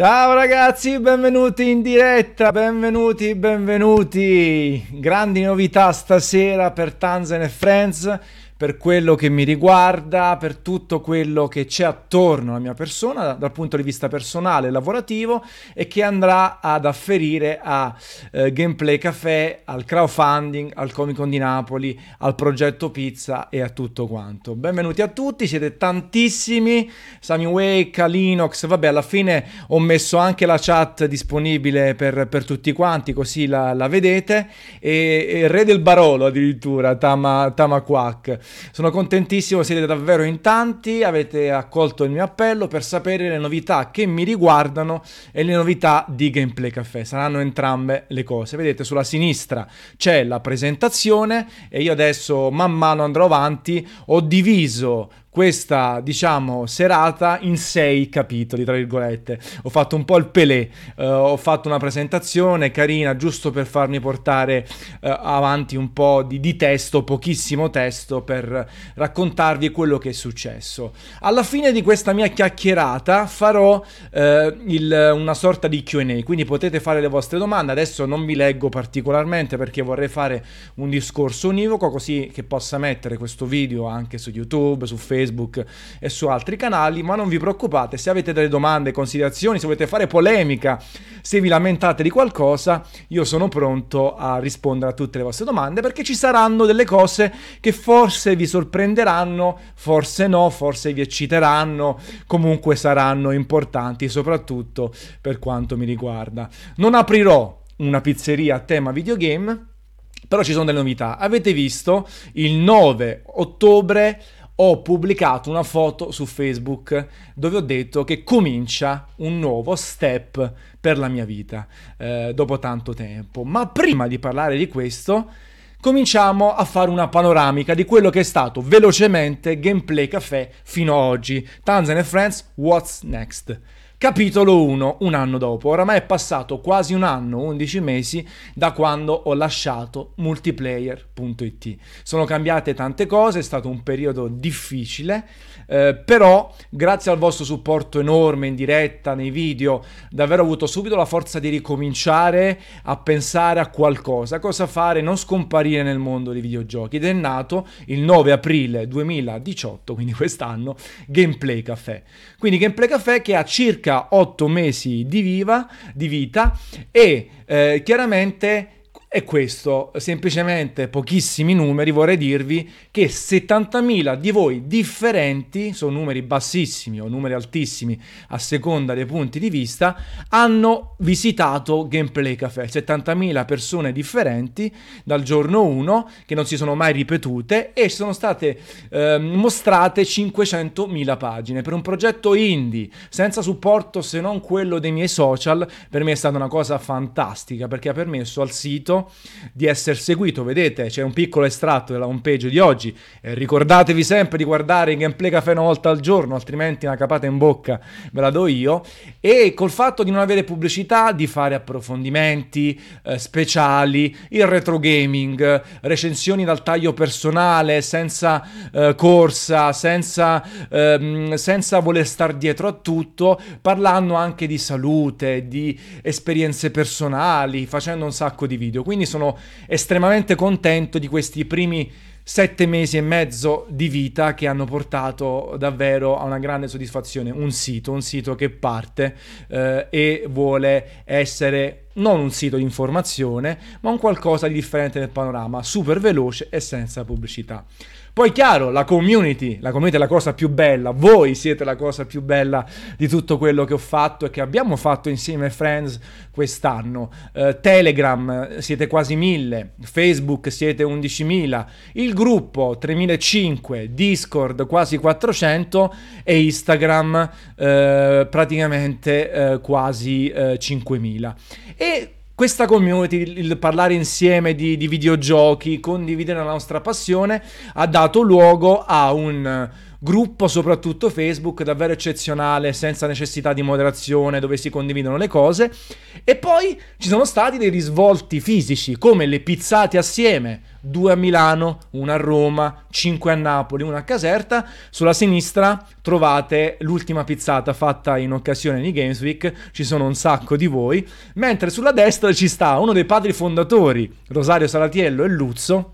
Ciao ragazzi, benvenuti in diretta, benvenuti, benvenuti. Grandi novità stasera per Tanzan e Friends per quello che mi riguarda, per tutto quello che c'è attorno alla mia persona dal punto di vista personale e lavorativo e che andrà ad afferire a eh, Gameplay Café, al crowdfunding, al Comic Con di Napoli, al progetto Pizza e a tutto quanto. Benvenuti a tutti, siete tantissimi, Sami Wake, Linux, vabbè alla fine ho messo anche la chat disponibile per, per tutti quanti così la, la vedete e, e, Re del Barolo addirittura, Tama, Tama Quack. Sono contentissimo, siete davvero in tanti, avete accolto il mio appello per sapere le novità che mi riguardano e le novità di Gameplay Café. Saranno entrambe le cose. Vedete, sulla sinistra c'è la presentazione e io adesso man mano andrò avanti, ho diviso questa, diciamo, serata in sei capitoli, tra virgolette. Ho fatto un po' il pelé, uh, ho fatto una presentazione carina giusto per farmi portare uh, avanti un po' di, di, testo, pochissimo testo, per raccontarvi quello che è successo. Alla fine di questa mia chiacchierata farò uh, il, una sorta di QA, quindi potete fare le vostre domande. Adesso non vi leggo particolarmente perché vorrei fare un discorso univoco così che possa mettere questo video anche su YouTube, su Facebook Facebook e su altri canali, ma non vi preoccupate, se avete delle domande, considerazioni, se volete fare polemica, se vi lamentate di qualcosa, io sono pronto a rispondere a tutte le vostre domande perché ci saranno delle cose che forse vi sorprenderanno, forse no, forse vi ecciteranno, comunque saranno importanti, soprattutto per quanto mi riguarda. Non aprirò una pizzeria a tema videogame, però ci sono delle novità. Avete visto il 9 ottobre ho pubblicato una foto su Facebook dove ho detto che comincia un nuovo step per la mia vita eh, dopo tanto tempo. Ma prima di parlare di questo, cominciamo a fare una panoramica di quello che è stato velocemente Gameplay Café fino ad oggi. Tanzan e Friends, what's next? Capitolo 1, un anno dopo. Oramai è passato quasi un anno, 11 mesi, da quando ho lasciato multiplayer.it. Sono cambiate tante cose, è stato un periodo difficile, eh, però grazie al vostro supporto enorme in diretta, nei video, davvero ho avuto subito la forza di ricominciare a pensare a qualcosa, cosa fare, non scomparire nel mondo dei videogiochi. Ed è nato il 9 aprile 2018, quindi quest'anno, Gameplay Café. Quindi Gameplay Café che ha circa circa 8 mesi di, viva, di vita e eh, chiaramente è questo, semplicemente pochissimi numeri, vorrei dirvi che 70.000 di voi differenti, sono numeri bassissimi o numeri altissimi a seconda dei punti di vista, hanno visitato Gameplay Café. 70.000 persone differenti dal giorno 1 che non si sono mai ripetute e sono state eh, mostrate 500.000 pagine per un progetto indie senza supporto se non quello dei miei social. Per me è stata una cosa fantastica perché ha permesso al sito di essere seguito. Vedete, c'è un piccolo estratto della homepage di oggi. Eh, ricordatevi sempre di guardare il gameplay caffè una volta al giorno, altrimenti una capata in bocca ve la do io. E col fatto di non avere pubblicità, di fare approfondimenti eh, speciali, il retro gaming, recensioni dal taglio personale, senza eh, corsa, senza, ehm, senza voler star dietro a tutto, parlando anche di salute, di esperienze personali, facendo un sacco di video. Quindi sono estremamente contento di questi primi sette mesi e mezzo di vita che hanno portato davvero a una grande soddisfazione. Un sito, un sito che parte eh, e vuole essere non un sito di informazione, ma un qualcosa di differente nel panorama, super veloce e senza pubblicità. Poi chiaro, la community, la community è la cosa più bella, voi siete la cosa più bella di tutto quello che ho fatto e che abbiamo fatto insieme ai Friends quest'anno. Uh, Telegram siete quasi mille, Facebook siete 11.000, il gruppo 3.500, Discord quasi 400 e Instagram uh, praticamente uh, quasi 5.000. E questa community, il parlare insieme di, di videogiochi, condividere la nostra passione, ha dato luogo a un gruppo, soprattutto Facebook, davvero eccezionale, senza necessità di moderazione, dove si condividono le cose. E poi ci sono stati dei risvolti fisici, come le pizzate assieme, due a Milano, una a Roma, cinque a Napoli, una a Caserta. Sulla sinistra trovate l'ultima pizzata fatta in occasione di Games Week, ci sono un sacco di voi, mentre sulla destra ci sta uno dei padri fondatori, Rosario Salatiello e Luzzo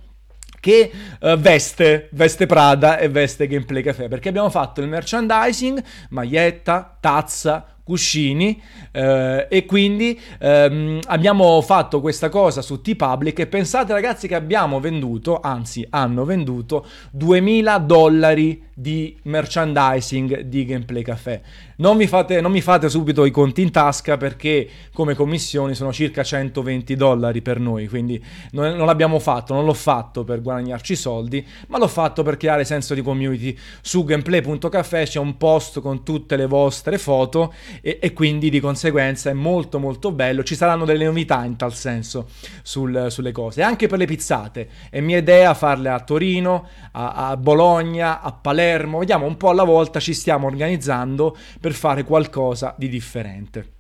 che uh, veste, veste Prada e veste Gameplay Café, perché abbiamo fatto il merchandising, maglietta, tazza, cuscini eh, e quindi ehm, abbiamo fatto questa cosa su T-Public e pensate ragazzi che abbiamo venduto, anzi hanno venduto 2000 dollari di merchandising di Gameplay Café. Non mi, fate, non mi fate subito i conti in tasca perché come commissioni sono circa 120 dollari per noi, quindi non, non l'abbiamo fatto, non l'ho fatto per guadagnarci soldi, ma l'ho fatto per creare senso di community. Su gameplay.café c'è un post con tutte le vostre foto e, e, quindi di conseguenza è molto molto bello. Ci saranno delle novità in tal senso sul, sulle cose, anche per le pizzate. È mia idea farle a Torino, a, a Bologna, a Palermo, vediamo un po' alla volta ci stiamo organizzando per fare qualcosa di differente.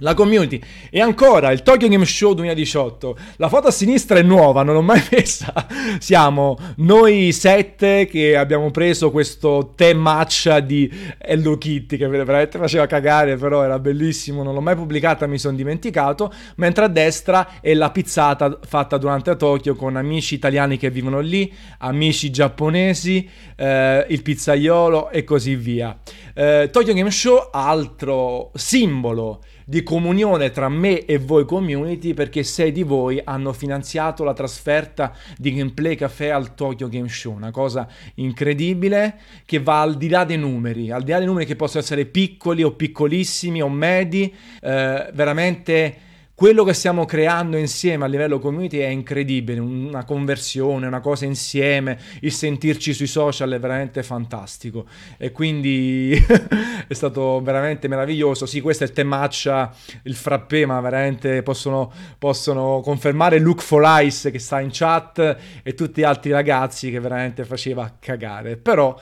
La community e ancora il Tokyo Game Show 2018. La foto a sinistra è nuova, non l'ho mai messa. Siamo noi sette che abbiamo preso questo tè matcha di Hello Kitty che veramente faceva cagare, però era bellissimo. Non l'ho mai pubblicata, mi sono dimenticato. Mentre a destra è la pizzata fatta durante Tokyo con amici italiani che vivono lì, amici giapponesi, eh, il pizzaiolo e così via. Eh, Tokyo Game Show, altro simbolo di comunione tra me e voi community perché sei di voi hanno finanziato la trasferta di Gameplay Café al Tokyo Game Show, una cosa incredibile che va al di là dei numeri, al di là dei numeri che possono essere piccoli o piccolissimi o medi, eh, veramente quello che stiamo creando insieme a livello community è incredibile, una conversione, una cosa insieme, il sentirci sui social è veramente fantastico e quindi è stato veramente meraviglioso. Sì, questo è il temaccia, il frappè, ma veramente possono, possono confermare Luke for Ice che sta in chat e tutti gli altri ragazzi che veramente faceva cagare. Però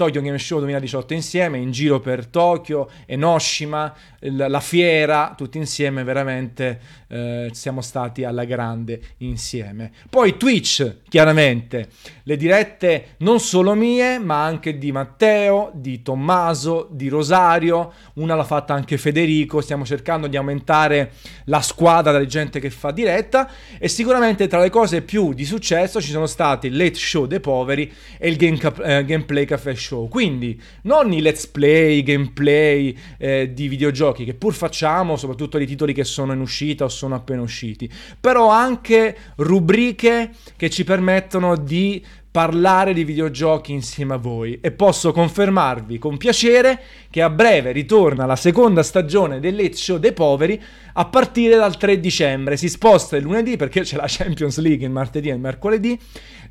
Tokyo Game Show 2018 insieme, in giro per Tokyo, Enoshima, la fiera, tutti insieme veramente eh, siamo stati alla grande insieme. Poi Twitch, chiaramente, le dirette non solo mie, ma anche di Matteo, di Tommaso, di Rosario, una l'ha fatta anche Federico, stiamo cercando di aumentare la squadra della gente che fa diretta. E sicuramente tra le cose più di successo ci sono stati il Late Show dei poveri e il game cap- eh, Gameplay Café Show. Quindi non i let's play, gameplay eh, di videogiochi che pur facciamo, soprattutto di titoli che sono in uscita o sono appena usciti, però anche rubriche che ci permettono di parlare di videogiochi insieme a voi e posso confermarvi con piacere che a breve ritorna la seconda stagione del Late Show dei poveri a partire dal 3 dicembre. Si sposta il lunedì perché c'è la Champions League il martedì e il mercoledì.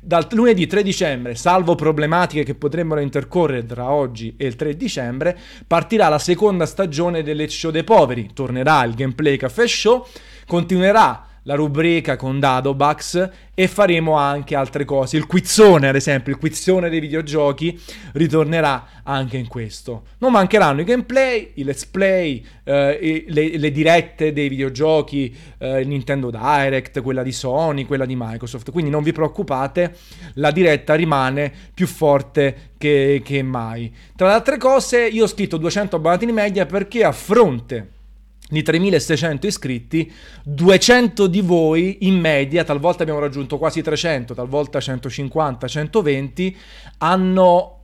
Dal lunedì 3 dicembre, salvo problematiche che potrebbero intercorrere tra oggi e il 3 dicembre, partirà la seconda stagione del Late Show dei poveri. Tornerà il Gameplay Caffè Show, continuerà la rubrica con Dadobax e faremo anche altre cose. Il quizzone, ad esempio, il quizzone dei videogiochi ritornerà anche in questo. Non mancheranno i gameplay, i let's play, eh, le, le, dirette dei videogiochi, eh, Nintendo Direct, quella di Sony, quella di Microsoft. Quindi non vi preoccupate, la diretta rimane più forte che, che mai. Tra le altre cose, io ho scritto 200 abbonati in media perché a fronte di 3600 iscritti, 200 di voi in media, talvolta abbiamo raggiunto quasi 300, talvolta 150, 120, hanno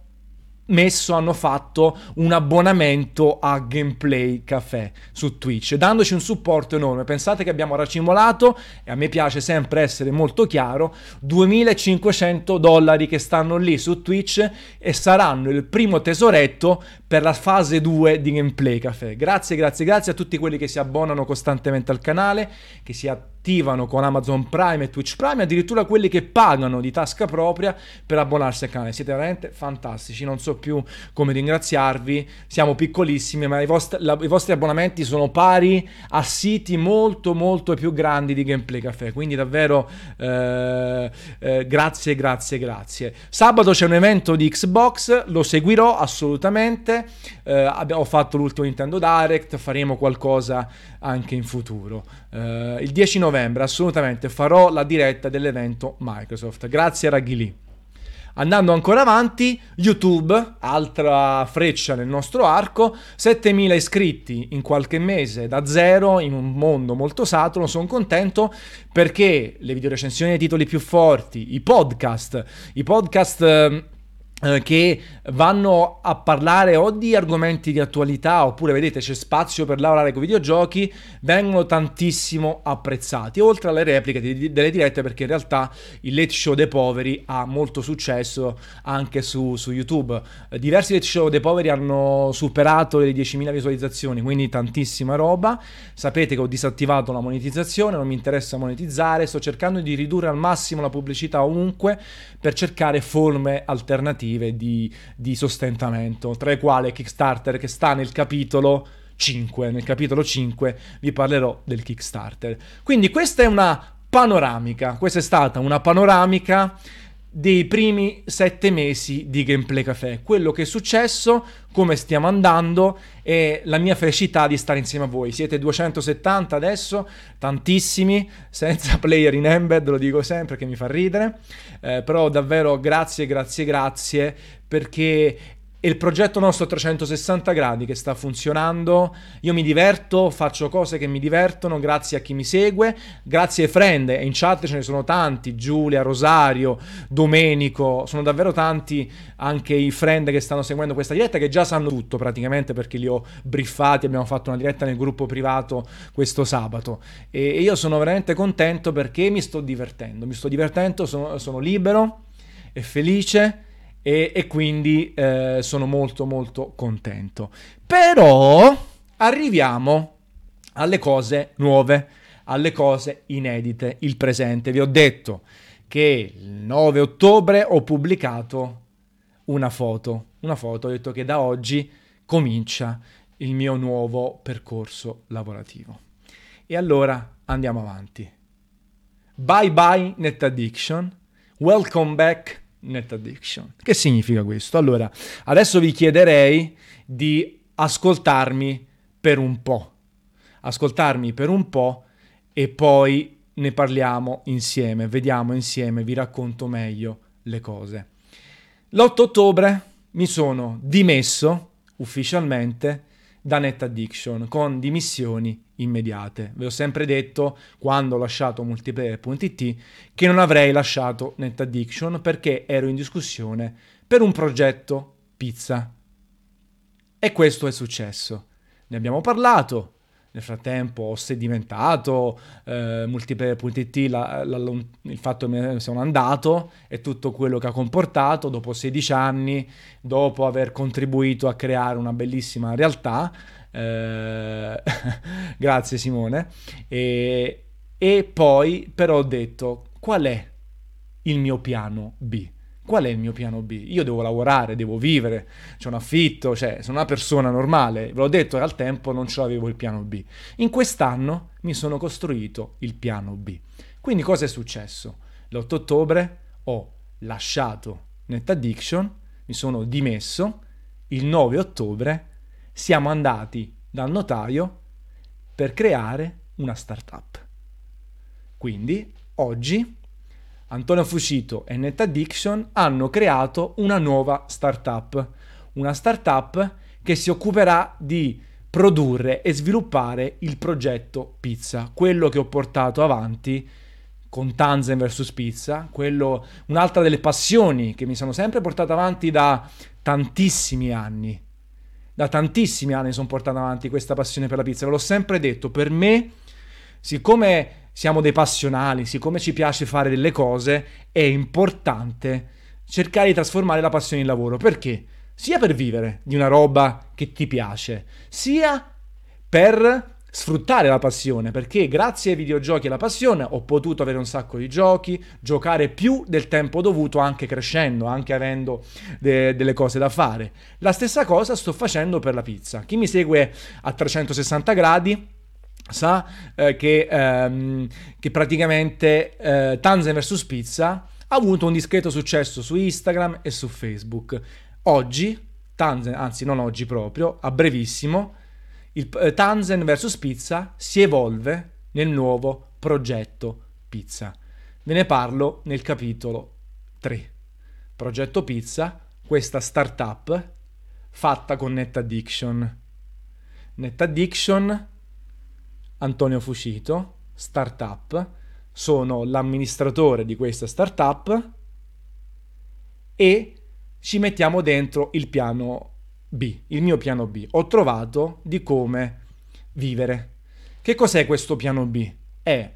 messo, hanno fatto un abbonamento a Gameplay Café su Twitch, dandoci un supporto enorme. Pensate che abbiamo racimolato, e a me piace sempre essere molto chiaro, 2500 dollari che stanno lì su Twitch e saranno il primo tesoretto per la fase 2 di Gameplay Café. Grazie, grazie, grazie a tutti quelli che si abbonano costantemente al canale, che si attivano attivano con Amazon Prime e Twitch Prime, addirittura quelli che pagano di tasca propria per abbonarsi al canale. Siete veramente fantastici, non so più come ringraziarvi, siamo piccolissimi, ma i vostri, la, i vostri abbonamenti sono pari a siti molto molto più grandi di Gameplay Café, quindi davvero eh, eh, grazie, grazie, grazie. Sabato c'è un evento di Xbox, lo seguirò assolutamente, eh, abbiamo fatto l'ultimo Nintendo Direct, faremo qualcosa anche in futuro. Uh, il 10 novembre assolutamente farò la diretta dell'evento Microsoft. Grazie Raghili. Andando ancora avanti, YouTube, altra freccia nel nostro arco, 7000 iscritti in qualche mese da zero in un mondo molto saturo, sono contento perché le videorecensioni dei titoli più forti, i podcast, i podcast ehm, eh, che vanno a parlare o di argomenti di attualità oppure vedete c'è spazio per lavorare con i videogiochi vengono tantissimo apprezzati oltre alle repliche di, delle dirette perché in realtà il late show dei poveri ha molto successo anche su, su YouTube. Eh, diversi late show dei poveri hanno superato le 10.000 visualizzazioni quindi tantissima roba. Sapete che ho disattivato la monetizzazione non mi interessa monetizzare sto cercando di ridurre al massimo la pubblicità ovunque per cercare forme alternative alternative di, di sostentamento, tra le quali Kickstarter che sta nel capitolo 5. Nel capitolo 5 vi parlerò del Kickstarter. Quindi questa è una panoramica, questa è stata una panoramica dei primi sette mesi di Gameplay Café, quello che è successo, come stiamo andando e la mia felicità di stare insieme a voi. Siete 270 adesso, tantissimi, senza player in embed, lo dico sempre che mi fa ridere, eh, però davvero grazie, grazie, grazie perché è il progetto nostro a 360 gradi che sta funzionando. Io mi diverto, faccio cose che mi divertono grazie a chi mi segue, grazie ai friend. E in chat ce ne sono tanti: Giulia, Rosario, Domenico. Sono davvero tanti anche i friend che stanno seguendo questa diretta, che già sanno tutto praticamente perché li ho briefati. Abbiamo fatto una diretta nel gruppo privato questo sabato. E io sono veramente contento perché mi sto divertendo. Mi sto divertendo, sono, sono libero e felice e, e quindi eh, sono molto molto contento. Però arriviamo alle cose nuove, alle cose inedite, il presente. Vi ho detto che il 9 ottobre ho pubblicato una foto, una foto, ho detto che da oggi comincia il mio nuovo percorso lavorativo. E allora andiamo avanti. Bye bye Net Addiction, welcome back net addiction. Che significa questo? Allora, adesso vi chiederei di ascoltarmi per un po'. Ascoltarmi per un po' e poi ne parliamo insieme, vediamo insieme, vi racconto meglio le cose. L'8 ottobre mi sono dimesso ufficialmente da Net Addiction con dimissioni immediate. Vi ho sempre detto quando ho lasciato multiplayer.it che non avrei lasciato Net Addiction perché ero in discussione per un progetto pizza. E questo è successo. Ne abbiamo parlato, nel frattempo sedimentato eh, multiplayer.it, la, la, la, il fatto che me ne sono andato e tutto quello che ha comportato dopo 16 anni, dopo aver contribuito a creare una bellissima realtà. Eh, grazie Simone. E, e poi però ho detto qual è il mio piano B? Qual è il mio piano B? Io devo lavorare, devo vivere, c'è un affitto, cioè sono una persona normale. Ve l'ho detto al tempo, non ce l'avevo il piano B. In quest'anno mi sono costruito il piano B. Quindi cosa è successo? L'8 ottobre ho lasciato Net Addiction, mi sono dimesso, il 9 ottobre siamo andati dal notaio per creare una startup. Quindi oggi Antonio Fuscito e Net Addiction hanno creato una nuova startup, una startup che si occuperà di produrre e sviluppare il progetto Pizza, quello che ho portato avanti con Tanzen vs Pizza, quello, un'altra delle passioni che mi sono sempre portato avanti da tantissimi anni. Da tantissimi anni sono portato avanti questa passione per la pizza, ve l'ho sempre detto, per me, siccome siamo dei passionali, siccome ci piace fare delle cose, è importante cercare di trasformare la passione in lavoro. Perché? Sia per vivere di una roba che ti piace, sia per sfruttare la passione, perché grazie ai videogiochi e alla passione ho potuto avere un sacco di giochi, giocare più del tempo dovuto anche crescendo, anche avendo de- delle cose da fare. La stessa cosa sto facendo per la pizza. Chi mi segue a 360 gradi sa eh, che, ehm, che, praticamente eh, Tanzen vs Pizza ha avuto un discreto successo su Instagram e su Facebook. Oggi, Tanzen, anzi non oggi proprio, a brevissimo, il eh, Tanzen vs Pizza si evolve nel nuovo progetto Pizza. Ve ne parlo nel capitolo 3. Progetto Pizza, questa startup fatta con NetAddiction. NetAddiction, Antonio Fucito, startup, sono l'amministratore di questa startup e ci mettiamo dentro il piano B, il mio piano B. Ho trovato di come vivere. Che cos'è questo piano B? È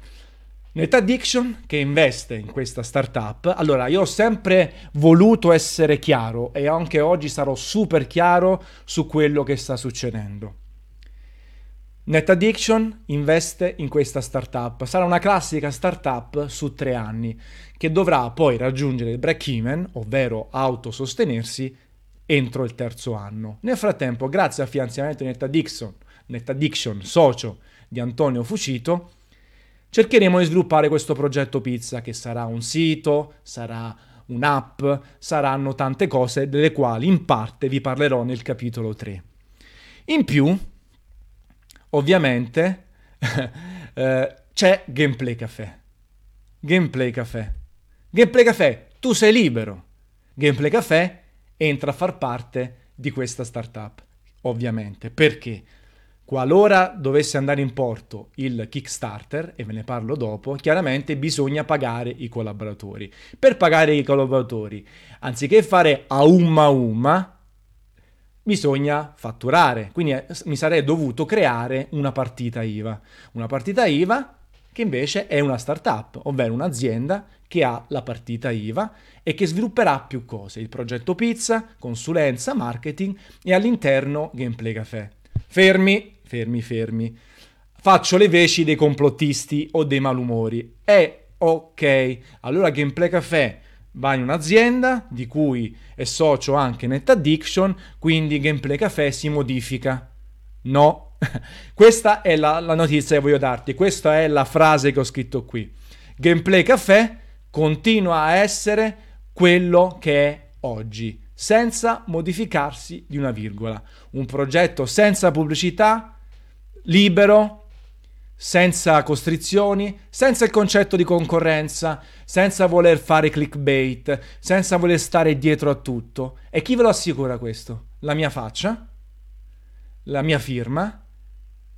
Net Addiction che investe in questa startup. Allora, io ho sempre voluto essere chiaro e anche oggi sarò super chiaro su quello che sta succedendo. Net Addiction investe in questa startup. Sarà una classica startup su tre anni che dovrà poi raggiungere il break-even, ovvero autosostenersi entro il terzo anno. Nel frattempo, grazie al finanziamento di NetAddiction, NetAddiction socio di Antonio Fucito, cercheremo di sviluppare questo progetto pizza che sarà un sito, sarà un'app, saranno tante cose delle quali in parte vi parlerò nel capitolo 3. In più, ovviamente, eh, c'è Gameplay Café. Gameplay Café. Gameplay Café, tu sei libero. Gameplay Café entra a far parte di questa startup, ovviamente. Perché? Qualora dovesse andare in porto il Kickstarter, e ve ne parlo dopo, chiaramente bisogna pagare i collaboratori. Per pagare i collaboratori, anziché fare a umma umma, bisogna fatturare. Quindi eh, mi sarei dovuto creare una partita IVA. Una partita IVA che invece è una startup, ovvero un'azienda che ha la partita IVA e che svilupperà più cose, il progetto pizza, consulenza, marketing e all'interno Gameplay Café. Fermi, fermi, fermi. Faccio le veci dei complottisti o dei malumori. E ok, allora Gameplay Café va in un'azienda di cui è socio anche NetAddiction, quindi Gameplay Café si modifica. No, questa è la, la, notizia che voglio darti, questa è la frase che ho scritto qui. Gameplay Café continua a essere quello che è oggi, senza modificarsi di una virgola. Un progetto senza pubblicità, libero, senza costrizioni, senza il concetto di concorrenza, senza voler fare clickbait, senza voler stare dietro a tutto. E chi ve lo assicura questo? La mia faccia, la mia firma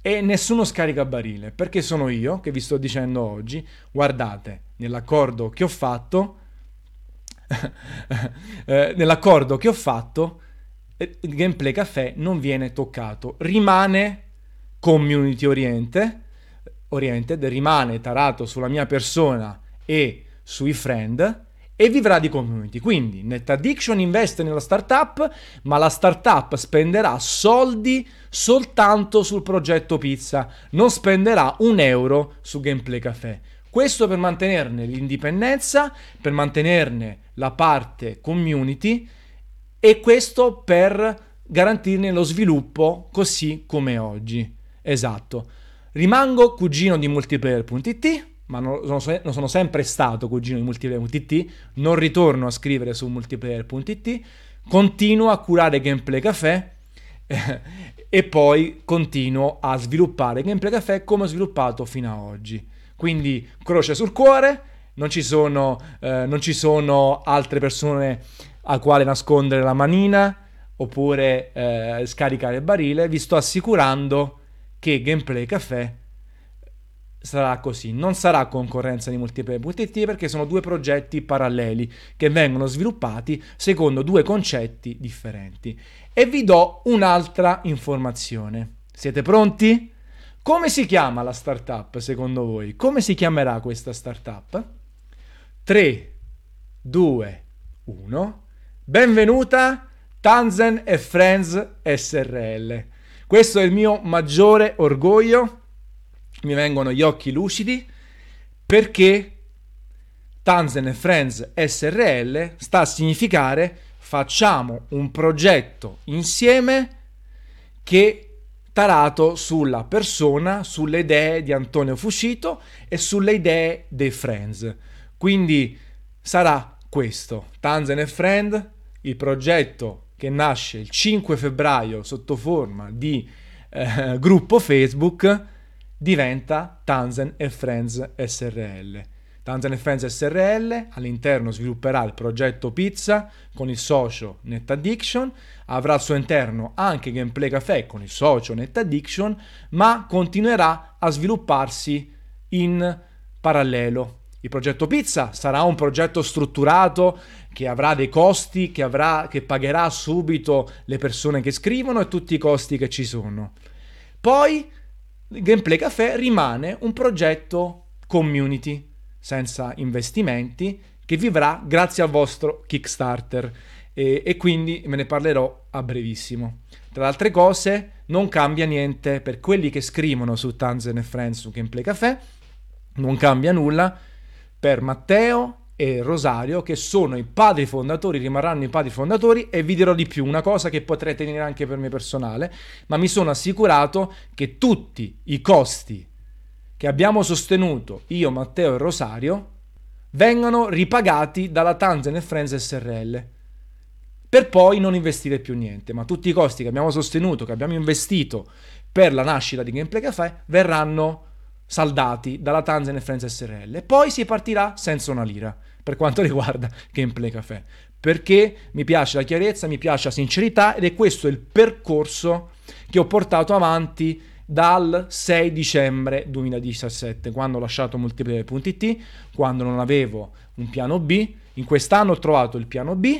e nessuno scarica barile, perché sono io che vi sto dicendo oggi, guardate, nell'accordo che ho fatto, eh, nell'accordo che ho fatto, eh, Gameplay Café non viene toccato, rimane community oriente, oriented, rimane tarato sulla mia persona e sui friend, e vivrà di community. Quindi NetAddiction investe nella startup, ma la startup spenderà soldi soltanto sul progetto pizza, non spenderà un euro su Gameplay Café. Questo per mantenerne l'indipendenza, per mantenerne la parte community e questo per garantirne lo sviluppo così come oggi. Esatto. Rimango cugino di multiplayer.it ma non sono, non sono sempre stato cugino di multiplayer.it, non ritorno a scrivere su multiplayer.it, continuo a curare Gameplay Café eh, e poi continuo a sviluppare Gameplay Café come ho sviluppato fino ad oggi. Quindi croce sul cuore, non ci sono, eh, non ci sono altre persone a quale nascondere la manina oppure eh, scaricare il barile, vi sto assicurando che Gameplay Café sarà così, non sarà concorrenza di multiplayer.it perché sono due progetti paralleli che vengono sviluppati secondo due concetti differenti. E vi do un'altra informazione. Siete pronti? Come si chiama la startup secondo voi? Come si chiamerà questa startup? 3, 2, 1. Benvenuta Tanzen Friends SRL. Questo è il mio maggiore orgoglio mi vengono gli occhi lucidi perché Tanzen Friends SRL sta a significare facciamo un progetto insieme che tarato sulla persona, sulle idee di Antonio Fuscito e sulle idee dei Friends. Quindi sarà questo, Tanzen Friend, il progetto che nasce il 5 febbraio sotto forma di eh, gruppo Facebook, diventa Tanzen e Friends SRL. Tanzan Friends SRL all'interno svilupperà il progetto Pizza con il socio NetAddiction, avrà al suo interno anche Gameplay Café con il socio NetAddiction, ma continuerà a svilupparsi in parallelo. Il progetto Pizza sarà un progetto strutturato che avrà dei costi, che, avrà, che pagherà subito le persone che scrivono e tutti i costi che ci sono. Poi Gameplay Café rimane un progetto community senza investimenti che vivrà grazie al vostro Kickstarter e, e quindi me ne parlerò a brevissimo. Tra le altre cose, non cambia niente per quelli che scrivono su Tanzen e Friends su Gameplay Café, non cambia nulla per Matteo e Rosario, che sono i padri fondatori, rimarranno i padri fondatori, e vi dirò di più, una cosa che potrei tenere anche per me personale, ma mi sono assicurato che tutti i costi che abbiamo sostenuto io, Matteo e Rosario vengano ripagati dalla Tanzan Friends SRL per poi non investire più niente, ma tutti i costi che abbiamo sostenuto, che abbiamo investito per la nascita di Gameplay Café verranno saldati dalla Tanzan Friends SRL e poi si partirà senza una lira per quanto riguarda Gameplay Café. Perché mi piace la chiarezza, mi piace la sincerità ed è questo il percorso che ho portato avanti dal 6 dicembre 2017, quando ho lasciato multiplayer.it, quando non avevo un piano B. In quest'anno ho trovato il piano B,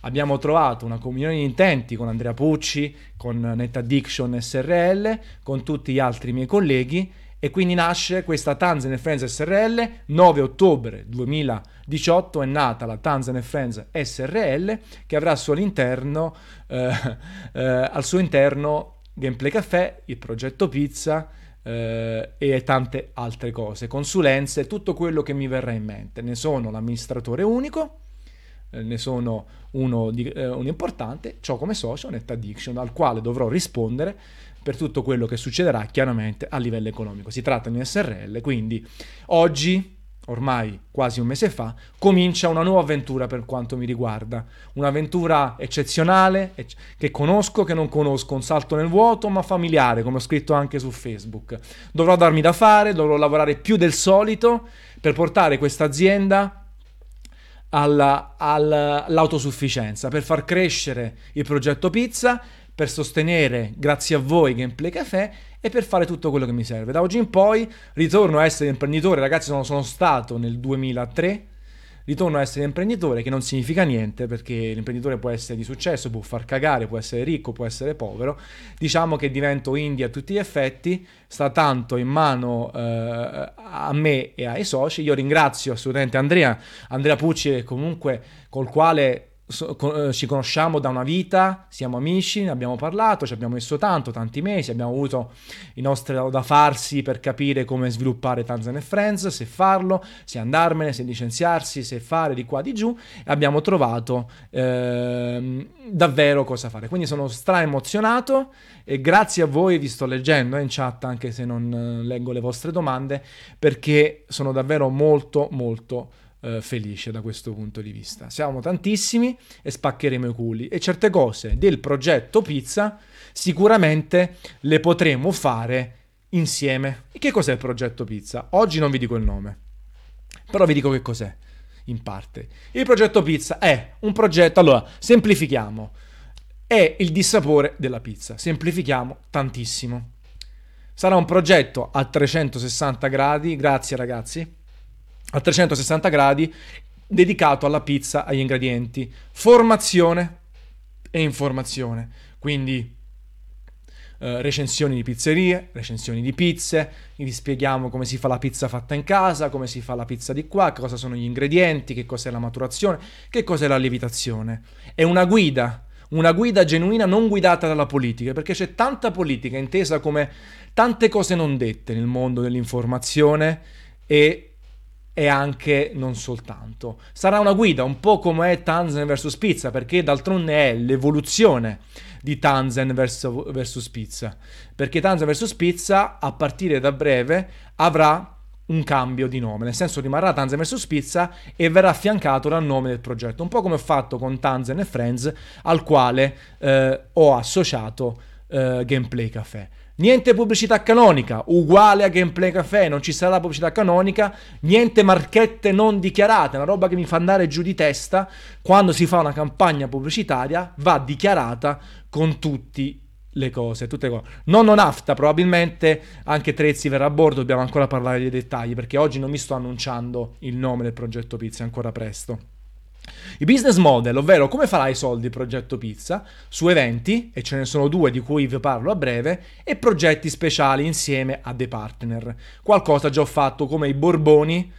abbiamo trovato una comunione di intenti con Andrea Pucci, con NetAddiction SRL, con tutti gli altri miei colleghi e quindi nasce questa Tanzan Friends SRL. 9 ottobre 2018 è nata la Tanzan Friends SRL che avrà al suo interno, eh, eh, al suo interno Gameplay Café, il progetto Pizza eh, e tante altre cose, consulenze, tutto quello che mi verrà in mente. Ne sono l'amministratore unico, eh, ne sono uno, di, eh, un importante, ciò come socio Net Addiction, al quale dovrò rispondere per tutto quello che succederà chiaramente a livello economico. Si tratta di un SRL, quindi oggi ormai quasi un mese fa, comincia una nuova avventura per quanto mi riguarda. Un'avventura eccezionale, che conosco, che non conosco, un salto nel vuoto, ma familiare, come ho scritto anche su Facebook. Dovrò darmi da fare, dovrò lavorare più del solito per portare questa azienda alla, all'autosufficienza, per far crescere il progetto pizza, per sostenere, grazie a voi, Gameplay Café e per fare tutto quello che mi serve. Da oggi in poi ritorno a essere imprenditore, ragazzi, sono, sono stato nel 2003 ritorno a essere imprenditore, che non significa niente, perché l'imprenditore può essere di successo, può far cagare, può essere ricco, può essere povero. Diciamo che divento indie a tutti gli effetti, sta tanto in mano eh, a me e ai soci. Io ringrazio assolutamente Andrea, Andrea Pucci, comunque col quale eh, ci conosciamo da una vita, siamo amici, ne abbiamo parlato, ci abbiamo messo tanto, tanti mesi, abbiamo avuto i nostri da farsi per capire come sviluppare Tanzan Friends, se farlo, se andarmene, se licenziarsi, se fare di qua di giù e abbiamo trovato eh, davvero cosa fare. Quindi sono stra emozionato e grazie a voi vi sto leggendo eh, in chat anche se non eh, leggo le vostre domande perché sono davvero molto molto eh, felice da questo punto di vista. Siamo tantissimi e spaccheremo i culi e certe cose del progetto pizza sicuramente le potremo fare insieme. E che cos'è il progetto pizza? Oggi non vi dico il nome, però vi dico che cos'è in parte. Il progetto pizza è un progetto, allora, semplifichiamo, è il dissapore della pizza, semplifichiamo tantissimo. Sarà un progetto a 360 gradi, grazie ragazzi, a 360 gradi dedicato alla pizza, agli ingredienti, formazione e informazione. Quindi eh, recensioni di pizzerie, recensioni di pizze, vi spieghiamo come si fa la pizza fatta in casa, come si fa la pizza di qua, cosa sono gli ingredienti, che cos'è la maturazione, che cos'è la lievitazione. È una guida, una guida genuina non guidata dalla politica, perché c'è tanta politica intesa come tante cose non dette nel mondo dell'informazione e, e anche non soltanto. Sarà una guida un po' come è Tanzen vs Pizza, perché d'altronde è l'evoluzione di Tanzen vs Pizza, perché Tanzen vs Pizza a partire da breve avrà un cambio di nome, nel senso rimarrà Tanzen vs Pizza e verrà affiancato dal nome del progetto, un po' come ho fatto con Tanzen e Friends, al quale eh, ho associato eh, Gameplay Café. Niente pubblicità canonica, uguale a Gameplay Café, non ci sarà pubblicità canonica, niente marchette non dichiarate, una roba che mi fa andare giù di testa, quando si fa una campagna pubblicitaria va dichiarata con tutti le cose, tutte cose. Non nafta, probabilmente anche Trezzi verrà a bordo, dobbiamo ancora parlare dei dettagli, perché oggi non mi sto annunciando il nome del progetto Pizza, è ancora presto. I business model, ovvero come farai soldi il progetto Pizza, su eventi, e ce ne sono due di cui vi parlo a breve, e progetti speciali insieme a dei partner. Qualcosa già ho fatto come i Borboni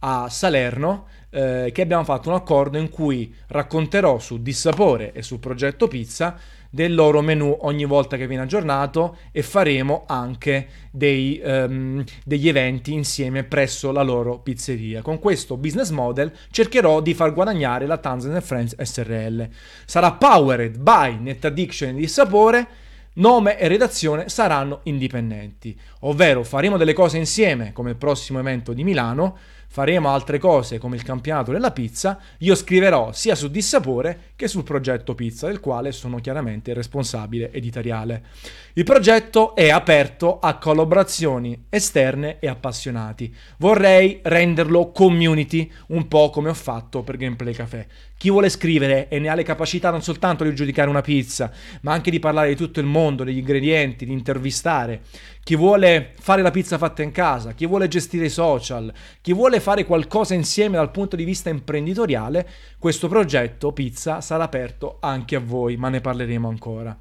a Salerno, eh, che abbiamo fatto un accordo in cui racconterò su Dissapore e sul progetto Pizza del loro menu ogni volta che viene aggiornato e faremo anche dei, um, degli eventi insieme presso la loro pizzeria. Con questo business model cercherò di far guadagnare la Tanzan Friends SRL. Sarà powered by Net Addiction di sapore nome e redazione saranno indipendenti, ovvero faremo delle cose insieme come il prossimo evento di Milano, faremo altre cose come il campionato della pizza, io scriverò sia su Dissapore che sul progetto Pizza, del quale sono chiaramente il responsabile editoriale. Il progetto è aperto a collaborazioni esterne e appassionati. Vorrei renderlo community, un po' come ho fatto per Gameplay Café. Chi vuole scrivere e ne ha le capacità non soltanto di giudicare una pizza, ma anche di parlare di tutto il mondo, degli ingredienti, di intervistare, chi vuole fare la pizza fatta in casa, chi vuole gestire i social, chi vuole fare qualcosa insieme dal punto di vista imprenditoriale, questo progetto pizza sarà aperto anche a voi, ma ne parleremo ancora.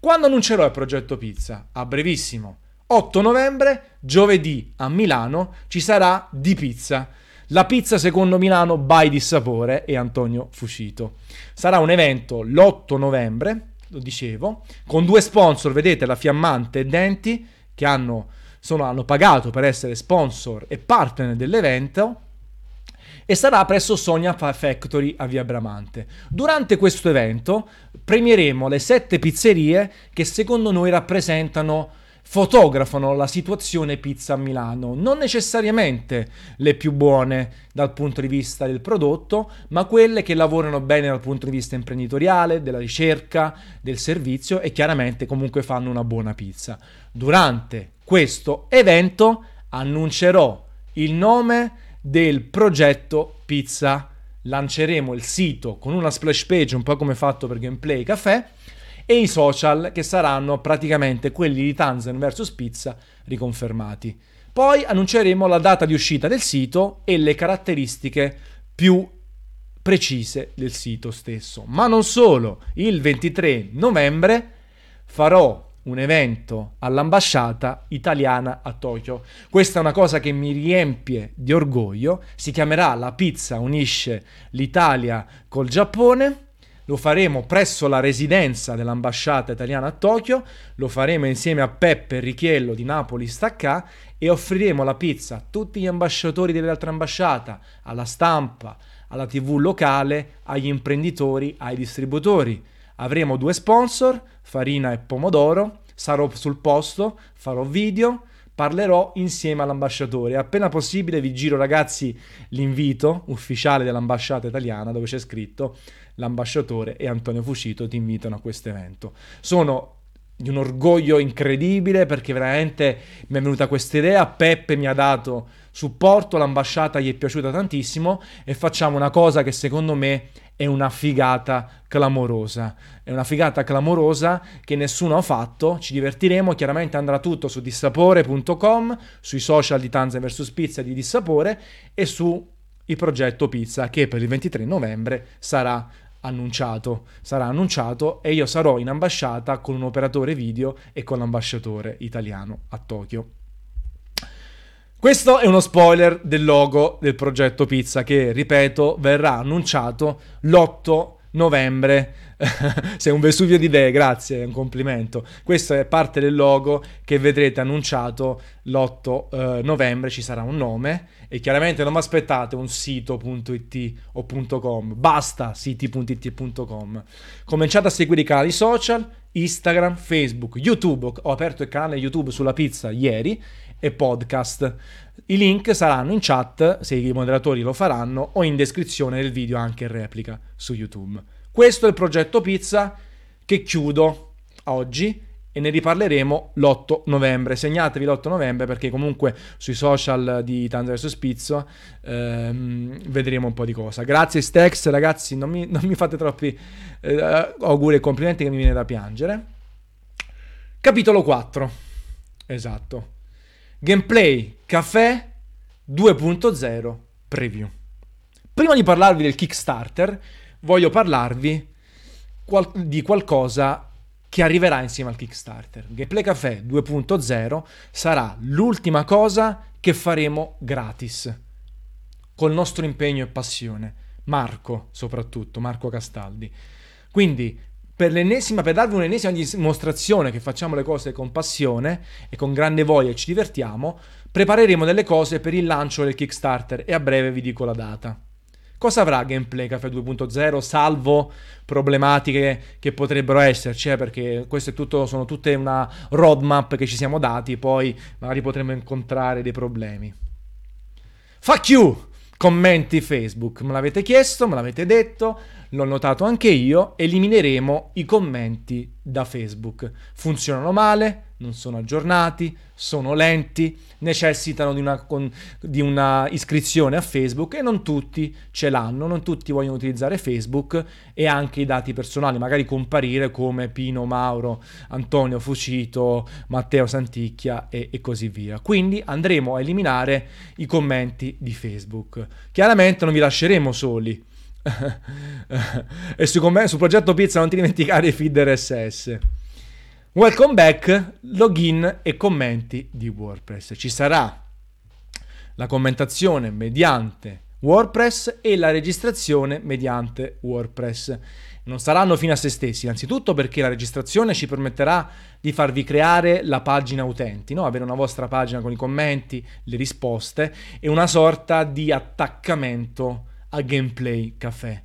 Quando annuncerò il progetto pizza? A brevissimo. 8 novembre, giovedì a Milano, ci sarà di pizza. La pizza secondo Milano by Dissapore e Antonio Fuscito. Sarà un evento l'8 novembre, lo dicevo, con due sponsor, vedete, la Fiammante e Denti, che hanno, sono, hanno pagato per essere sponsor e partner dell'evento e sarà presso Sonia Factory a Via Bramante. Durante questo evento premieremo le sette pizzerie che secondo noi rappresentano fotografano la situazione pizza a Milano, non necessariamente le più buone dal punto di vista del prodotto, ma quelle che lavorano bene dal punto di vista imprenditoriale, della ricerca, del servizio e chiaramente comunque fanno una buona pizza. Durante questo evento annuncerò il nome del progetto Pizza. Lanceremo il sito con una splash page un po' come fatto per Gameplay Café e i social che saranno praticamente quelli di Tanzan vs Pizza riconfermati. Poi annunceremo la data di uscita del sito e le caratteristiche più precise del sito stesso. Ma non solo, il 23 novembre farò un evento all'ambasciata italiana a Tokyo. Questa è una cosa che mi riempie di orgoglio. Si chiamerà La pizza unisce l'Italia col Giappone lo faremo presso la residenza dell'ambasciata italiana a Tokyo, lo faremo insieme a Peppe Richiello di Napoli Staccà e offriremo la pizza a tutti gli ambasciatori dell'altra ambasciata, alla stampa, alla tv locale, agli imprenditori, ai distributori. Avremo due sponsor, Farina e Pomodoro, sarò sul posto, farò video, parlerò insieme all'ambasciatore. Appena possibile vi giro ragazzi l'invito ufficiale dell'ambasciata italiana dove c'è scritto l'ambasciatore e Antonio Fucito ti invitano a questo evento. Sono di un orgoglio incredibile perché veramente mi è venuta questa idea, Peppe mi ha dato supporto, l'ambasciata gli è piaciuta tantissimo e facciamo una cosa che secondo me è una figata clamorosa. È una figata clamorosa che nessuno ha fatto. Ci divertiremo. Chiaramente andrà tutto su dissapore.com, sui social di Tanzan vs Pizza di Dissapore e su il progetto Pizza che per il 23 novembre sarà annunciato. Sarà annunciato e io sarò in ambasciata con un operatore video e con l'ambasciatore italiano a Tokyo. Questo è uno spoiler del logo del progetto Pizza che, ripeto, verrà annunciato l'8 novembre. Sei un Vesuvio di idee, grazie, un complimento. Questo è parte del logo che vedrete annunciato l'8 eh, novembre, ci sarà un nome e chiaramente non mi aspettate un sito.it o .com, basta siti.it.com. Cominciate a seguire i canali social, Instagram, Facebook, YouTube, ho aperto il canale YouTube sulla pizza ieri e podcast. I link saranno in chat, se i moderatori lo faranno, o in descrizione del video anche in replica su YouTube. Questo è il progetto pizza che chiudo oggi e ne riparleremo l'8 novembre. Segnatevi l'8 novembre perché comunque sui social di Tanzania su Spizzo ehm, vedremo un po' di cosa. Grazie Stex, ragazzi, non mi, non mi fate troppi eh, auguri e complimenti che mi viene da piangere. Capitolo 4. Esatto. Gameplay Caffè 2.0 Preview. Prima di parlarvi del Kickstarter, voglio parlarvi qual- di qualcosa che arriverà insieme al Kickstarter. Gameplay Café 2.0 sarà l'ultima cosa che faremo gratis, col nostro impegno e passione. Marco, soprattutto, Marco Castaldi. Quindi per l'ennesima, per darvi un'ennesima dimostrazione che facciamo le cose con passione e con grande voglia e ci divertiamo, prepareremo delle cose per il lancio del Kickstarter e a breve vi dico la data. Cosa avrà Gameplay Caffè 2.0 salvo problematiche che potrebbero esserci, eh, perché tutto, sono tutte una roadmap che ci siamo dati, poi magari potremo incontrare dei problemi. Fuck you! Commenti Facebook, me l'avete chiesto, me l'avete detto, l'ho notato anche io, elimineremo i commenti da Facebook. Funzionano male, non sono aggiornati, sono lenti, necessitano di una, con, di una, iscrizione a Facebook e non tutti ce l'hanno, non tutti vogliono utilizzare Facebook e anche i dati personali, magari comparire come Pino Mauro, Antonio Fucito, Matteo Santicchia e, e così via. Quindi andremo a eliminare i commenti di Facebook. Chiaramente non vi lasceremo soli e su commenti, sul progetto pizza non ti dimenticare i feed RSS. Welcome back, login e commenti di WordPress. Ci sarà la commentazione mediante WordPress e la registrazione mediante WordPress. Non saranno fine a se stessi, innanzitutto perché la registrazione ci permetterà di farvi creare la pagina utenti, no? avere una vostra pagina con i commenti, le risposte e una sorta di attaccamento a Gameplay Café.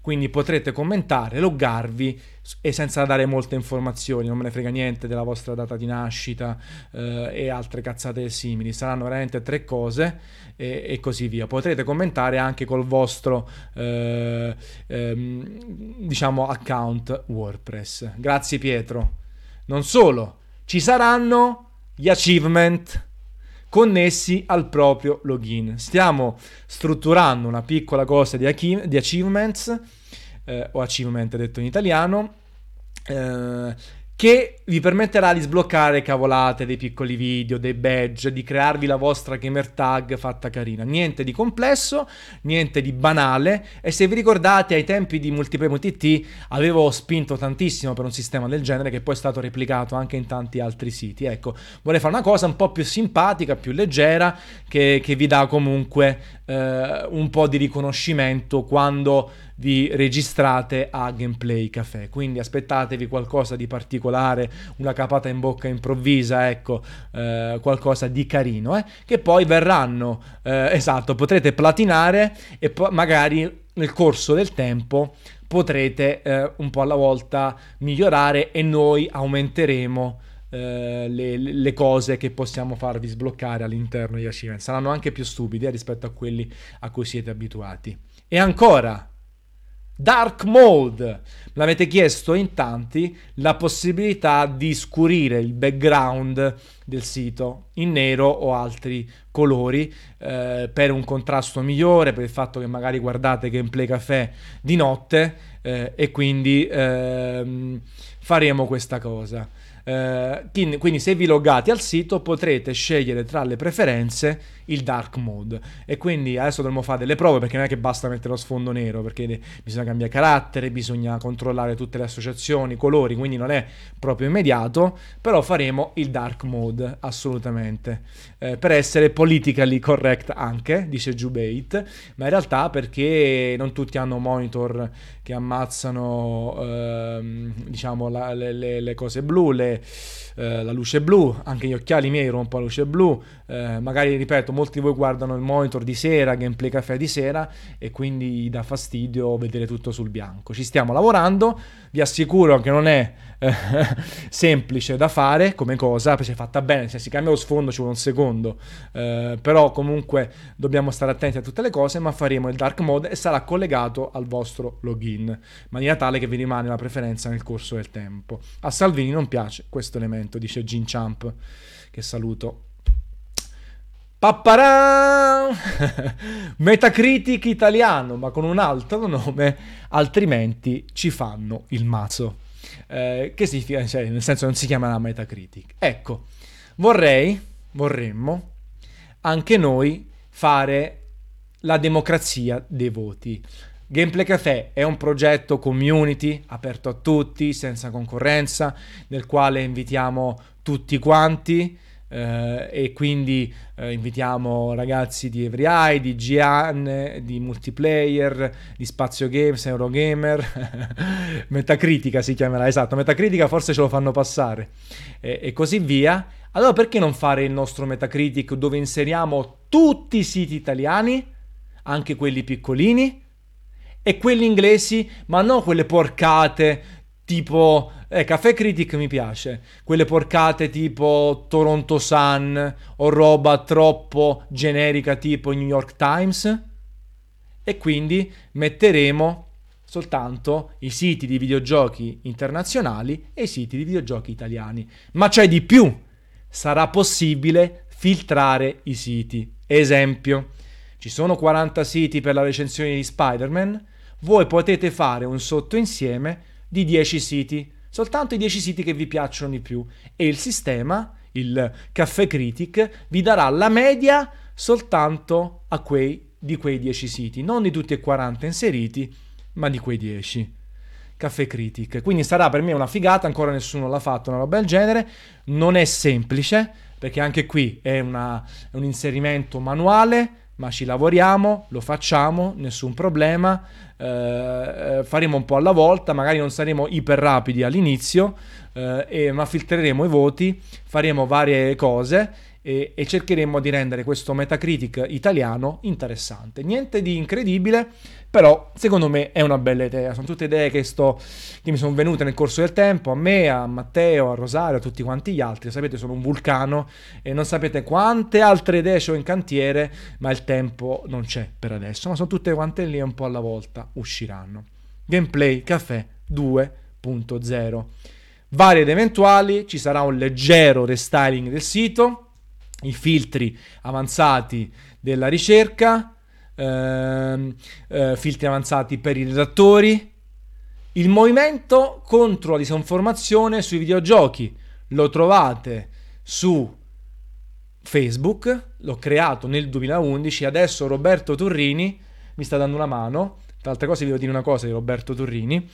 Quindi potrete commentare, loggarvi e senza dare molte informazioni, non me ne frega niente della vostra data di nascita eh, e altre cazzate simili. Saranno veramente tre cose e, e così via. Potrete commentare anche col vostro eh, ehm, diciamo account WordPress. Grazie Pietro. Non solo, ci saranno gli achievement connessi al proprio login. Stiamo strutturando una piccola cosa di, achi- di achievements, eh, o achievement detto in italiano, eh, che vi permetterà di sbloccare cavolate, dei piccoli video, dei badge, di crearvi la vostra gamer tag fatta carina. Niente di complesso, niente di banale e se vi ricordate ai tempi di Multipremo.it avevo spinto tantissimo per un sistema del genere che poi è stato replicato anche in tanti altri siti. Ecco, vorrei fare una cosa un po' più simpatica, più leggera, che, che vi dà comunque eh, un po' di riconoscimento quando vi registrate a Gameplay Café. Quindi aspettatevi qualcosa di particolare, una capata in bocca improvvisa, ecco, eh, qualcosa di carino, eh, che poi verranno, eh, esatto, potrete platinare e poi magari nel corso del tempo potrete eh, un po' alla volta migliorare e noi aumenteremo eh, le, le, cose che possiamo farvi sbloccare all'interno di Achievement. Saranno anche più stupide rispetto a quelli a cui siete abituati. E ancora, Dark Mode. L'avete chiesto in tanti la possibilità di scurire il background del sito in nero o altri colori eh, per un contrasto migliore, per il fatto che magari guardate Gameplay Café di notte eh, e quindi ehm, faremo questa cosa. Eh, quindi se vi loggate al sito potrete scegliere tra le preferenze il dark mode. E quindi adesso dovremo fare delle prove perché non è che basta mettere lo sfondo nero perché bisogna cambiare carattere, bisogna controllare tutte le associazioni, i colori, quindi non è proprio immediato, però faremo il dark mode assolutamente. Eh, per essere politically correct anche, dice Jubate, ma in realtà perché non tutti hanno monitor che ammazzano ehm, diciamo la, le, le, le, cose blu, le, eh, la luce blu, anche gli occhiali miei rompono la luce blu, eh, magari ripeto molti di voi guardano il monitor di sera, gameplay caffè di sera e quindi dà fastidio vedere tutto sul bianco. Ci stiamo lavorando, vi assicuro che non è eh, semplice da fare come cosa, perché è fatta bene, se si cambia lo sfondo ci vuole un secondo, eh, però comunque dobbiamo stare attenti a tutte le cose, ma faremo il dark mode e sarà collegato al vostro login, in maniera tale che vi rimane una preferenza nel corso del tempo. A Salvini non piace questo elemento, dice Gin Champ, che saluto Papparà! Metacritic italiano, ma con un altro nome, altrimenti ci fanno il mazzo. Eh, che significa? Cioè, nel senso non si chiamerà Metacritic. Ecco, vorrei, vorremmo, anche noi fare la democrazia dei voti. Gameplay Café è un progetto community aperto a tutti, senza concorrenza, nel quale invitiamo tutti quanti eh, e quindi eh, invitiamo ragazzi di Every Eye, di Gian, di Multiplayer, di Spazio Games, Eurogamer, Metacritica si chiamerà, esatto, Metacritica forse ce lo fanno passare e, e così via. Allora perché non fare il nostro Metacritic dove inseriamo tutti i siti italiani, anche quelli piccolini, e quelli inglesi, ma non quelle porcate tipo eh, Caffè Critic mi piace, quelle porcate tipo Toronto Sun o roba troppo generica tipo New York Times e quindi metteremo soltanto i siti di videogiochi internazionali e i siti di videogiochi italiani. Ma c'è di più, sarà possibile filtrare i siti. Esempio, ci sono 40 siti per la recensione di Spider-Man, voi potete fare un sottoinsieme di 10 siti soltanto i 10 siti che vi piacciono di più e il sistema, il Caffè Critic, vi darà la media soltanto a quei di quei 10 siti, non di tutti e 40 inseriti, ma di quei 10. Caffè Critic. Quindi sarà per me una figata, ancora nessuno l'ha fatto, una roba del genere. Non è semplice, perché anche qui è, una, è un inserimento manuale, ma ci lavoriamo, lo facciamo, nessun problema. Eh, eh, faremo un po' alla volta, magari non saremo iper rapidi all'inizio, eh, e, ma filtreremo i voti, faremo varie cose e, e, cercheremo di rendere questo Metacritic italiano interessante. Niente di incredibile, però secondo me è una bella idea. Sono tutte idee che, sto, che mi sono venute nel corso del tempo, a me, a Matteo, a Rosario, a tutti quanti gli altri. Sapete, sono un vulcano e non sapete quante altre idee ho in cantiere, ma il tempo non c'è per adesso. Ma sono tutte quante lì un po' alla volta usciranno. Gameplay Caffè 2.0. Varie ed eventuali, ci sarà un leggero restyling del sito i filtri avanzati della ricerca, ehm, eh, filtri avanzati per i redattori, il movimento contro la disinformazione sui videogiochi. Lo trovate su Facebook, l'ho creato nel 2011, adesso Roberto Turrini mi sta dando una mano. Tra altre cose vi devo dire una cosa di Roberto Turrini.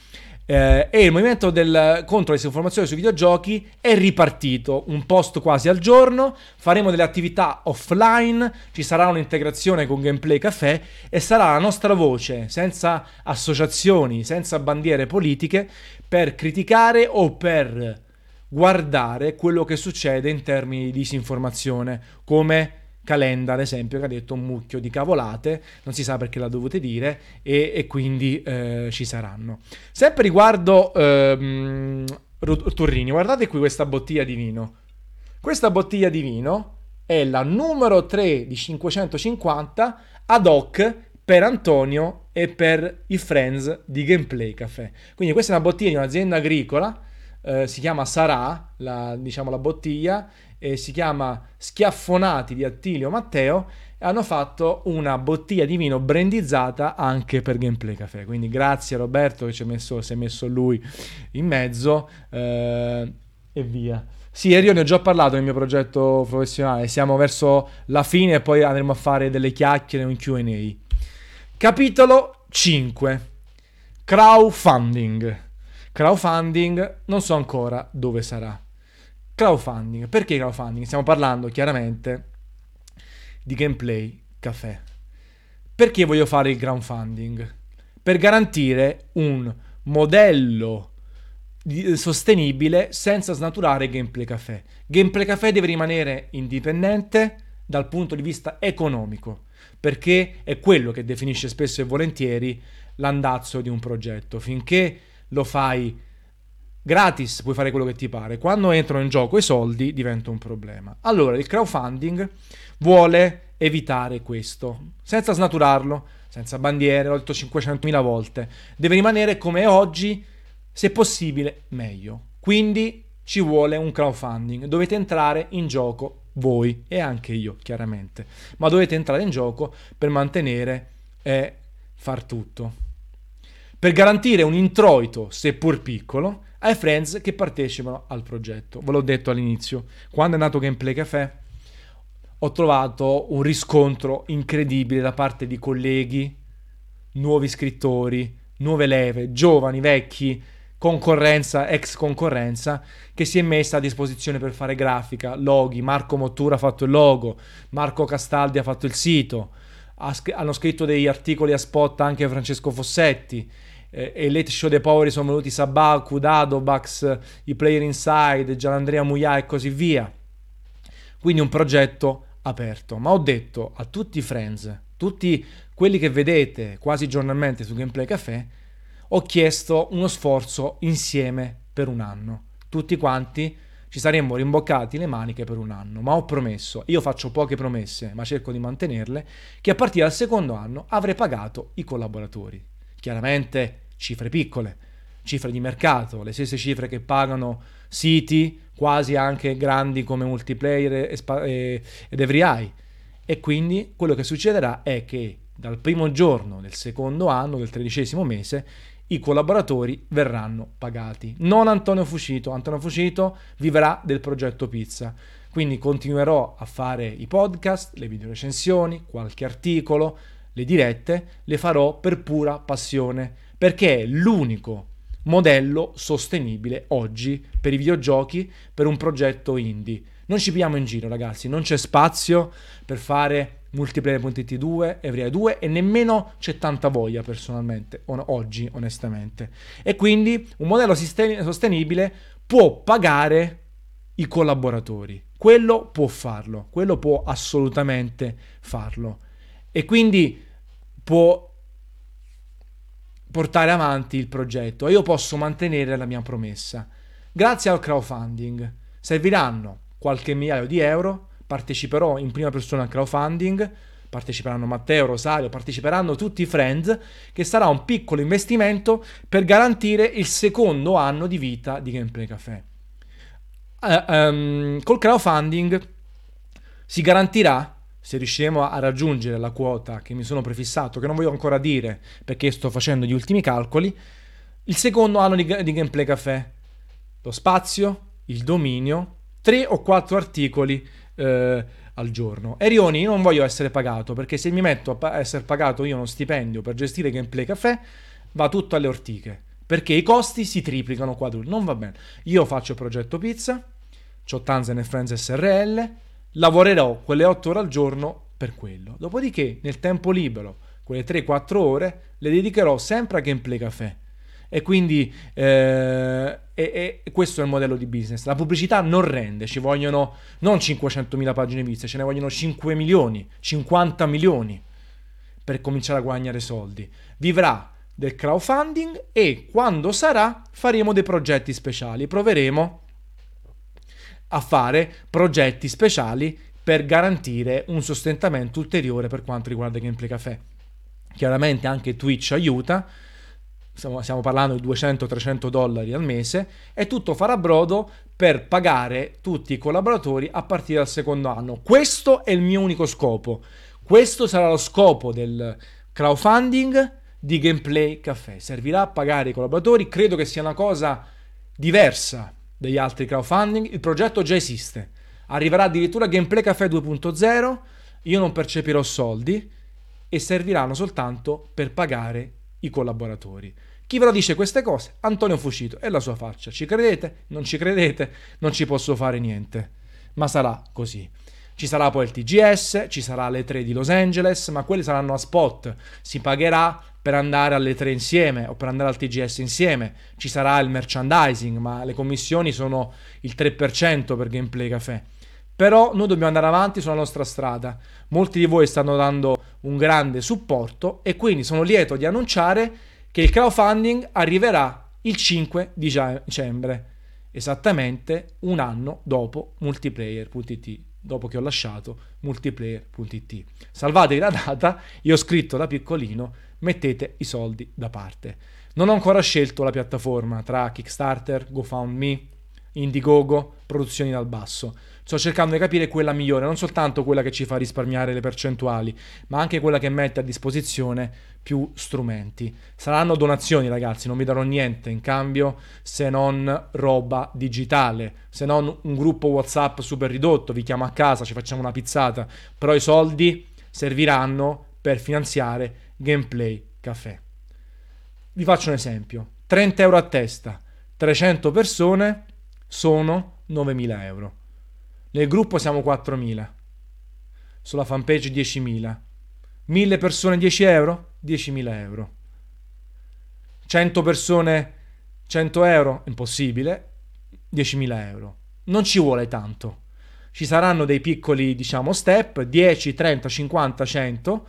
Eh, e il movimento del, contro le disinformazioni sui videogiochi è ripartito, un post quasi al giorno, faremo delle attività offline, ci sarà un'integrazione con Gameplay Café e sarà la nostra voce, senza associazioni, senza bandiere politiche, per criticare o per guardare quello che succede in termini di disinformazione, come Calenda, ad esempio, che ha detto un mucchio di cavolate, non si sa perché l'ha dovute dire, e, e quindi eh, ci saranno. Sempre riguardo ehm, Turrini, guardate qui questa bottiglia di vino. Questa bottiglia di vino è la numero 3 di 550 ad hoc per Antonio e per i friends di Gameplay Café. Quindi questa è una bottiglia di un'azienda agricola, eh, si chiama Sarà, la, diciamo la bottiglia, eh, si chiama Schiaffonati di Attilio Matteo e hanno fatto una bottiglia di vino brandizzata anche per Gameplay Café. Quindi grazie a Roberto che ci messo, si è messo lui in mezzo. Eh, e via. Sì, io ne ho già parlato nel mio progetto professionale, siamo verso la fine e poi andremo a fare delle chiacchiere, un QA. Capitolo 5. Crowdfunding. Crowdfunding, non so ancora dove sarà. Crowdfunding, perché crowdfunding? Stiamo parlando chiaramente di gameplay caffè. Perché voglio fare il crowdfunding? Per garantire un modello eh, sostenibile senza snaturare Gameplay Café. Gameplay Café deve rimanere indipendente dal punto di vista economico, perché è quello che definisce spesso e volentieri l'andazzo di un progetto. Finché lo fai gratis, puoi fare quello che ti pare. Quando entrano in gioco i soldi diventa un problema. Allora, il crowdfunding vuole evitare questo, senza snaturarlo, senza bandiere, l'ho detto 500.000 volte. Deve rimanere come oggi se possibile meglio. Quindi ci vuole un crowdfunding, dovete entrare in gioco voi e anche io chiaramente, ma dovete entrare in gioco per mantenere e far tutto. Per garantire un introito, seppur piccolo, ai friends che partecipano al progetto. Ve l'ho detto all'inizio, quando è nato Gameplay Café ho trovato un riscontro incredibile da parte di colleghi, nuovi scrittori, nuove leve, giovani, vecchi, concorrenza, ex concorrenza, che si è messa a disposizione per fare grafica, loghi. Marco Mottura ha fatto il logo, Marco Castaldi ha fatto il sito, hanno scritto degli articoli a spot anche Francesco Fossetti. Eh, e Late Show dei Poveri sono venuti Sabaku, Dadobax, i Player Inside, Gianandrea Muia e così via. Quindi un progetto aperto. Ma ho detto a tutti i friends, tutti quelli che vedete quasi giornalmente su Gameplay Café, ho chiesto uno sforzo insieme per un anno. Tutti quanti ci saremmo rimboccati le maniche per un anno, ma ho promesso, io faccio poche promesse, ma cerco di mantenerle, che a partire dal secondo anno avrei pagato i collaboratori. Chiaramente cifre piccole, cifre di mercato, le stesse cifre che pagano siti quasi anche grandi come multiplayer ed every E quindi quello che succederà è che dal primo giorno del secondo anno, del tredicesimo mese, i collaboratori verranno pagati. Non Antonio Fucito, Antonio Fucito vivrà del progetto pizza. Quindi continuerò a fare i podcast, le video recensioni, qualche articolo, le dirette, le farò per pura passione, perché è l'unico modello sostenibile oggi per i videogiochi, per un progetto indie. Non ci pigliamo in giro, ragazzi, non c'è spazio per fare multiplayer.it 2, Evria 2 e nemmeno c'è tanta voglia personalmente, on- oggi onestamente. E quindi un modello sisten- sostenibile può pagare i collaboratori. Quello può farlo, quello può assolutamente farlo. E quindi può portare avanti il progetto e io posso mantenere la mia promessa. Grazie al crowdfunding serviranno qualche migliaio di euro parteciperò in prima persona al crowdfunding, parteciperanno Matteo, Rosario, parteciperanno tutti i friends, che sarà un piccolo investimento per garantire il secondo anno di vita di Gameplay Café. Uh, um, col crowdfunding si garantirà, se riusciremo a raggiungere la quota che mi sono prefissato, che non voglio ancora dire perché sto facendo gli ultimi calcoli, il secondo anno di, di Gameplay Café. Lo spazio, il dominio, tre o quattro articoli eh, al giorno. Erioni, io non voglio essere pagato perché se mi metto a essere pagato io uno stipendio per gestire Gameplay Café va tutto alle ortiche perché i costi si triplicano quadruplicano. Non va bene. Io faccio progetto pizza, ho Tanzan e Friends SRL, lavorerò quelle 8 ore al giorno per quello. Dopodiché, nel tempo libero, quelle 3-4 ore, le dedicherò sempre a Gameplay Café e quindi eh, e, e questo è il modello di business. La pubblicità non rende, ci vogliono non 500.000 pagine viste, ce ne vogliono 5 milioni, 50 milioni per cominciare a guadagnare soldi. Vivrà del crowdfunding e quando sarà faremo dei progetti speciali, proveremo a fare progetti speciali per garantire un sostentamento ulteriore per quanto riguarda Gameplay Café. Chiaramente anche Twitch aiuta, stiamo, parlando di 200-300 dollari al mese, e tutto farà brodo per pagare tutti i collaboratori a partire dal secondo anno. Questo è il mio unico scopo. Questo sarà lo scopo del crowdfunding di Gameplay Café. Servirà a pagare i collaboratori. Credo che sia una cosa diversa degli altri crowdfunding, il progetto già esiste. Arriverà addirittura Gameplay Café 2.0, io non percepirò soldi e serviranno soltanto per pagare i collaboratori. Chi ve lo dice queste cose? Antonio Fucito e la sua faccia. Ci credete? Non ci credete? Non ci posso fare niente. Ma sarà così. Ci sarà poi il TGS, ci sarà le 3 di Los Angeles, ma quelli saranno a spot. Si pagherà per andare alle 3 insieme o per andare al TGS insieme. Ci sarà il merchandising, ma le commissioni sono il 3% per Gameplay Café. Però noi dobbiamo andare avanti sulla nostra strada. Molti di voi stanno dando un grande supporto e quindi sono lieto di annunciare che il crowdfunding arriverà il 5 dicembre, esattamente un anno dopo multiplayer.it dopo che ho lasciato multiplayer.it. Salvatevi la data, io ho scritto da piccolino, mettete i soldi da parte. Non ho ancora scelto la piattaforma tra Kickstarter, GoFundMe, Indiegogo, produzioni dal basso. Sto cercando di capire quella migliore, non soltanto quella che ci fa risparmiare le percentuali, ma anche quella che mette a disposizione più strumenti. Saranno donazioni, ragazzi, non vi darò niente in cambio se non roba digitale, se non un gruppo WhatsApp super ridotto, vi chiamo a casa, ci facciamo una pizzata, però i soldi serviranno per finanziare Gameplay Café. Vi faccio un esempio. 30 euro a testa, 300 persone sono 9.000 euro. Nel gruppo siamo 4.000. Sulla fanpage 10.000. 1.000 persone 10 euro? 10.000 euro. 100 persone 100 euro? Impossibile. 10.000 euro. Non ci vuole tanto. Ci saranno dei piccoli, diciamo, step, 10, 30, 50, 100.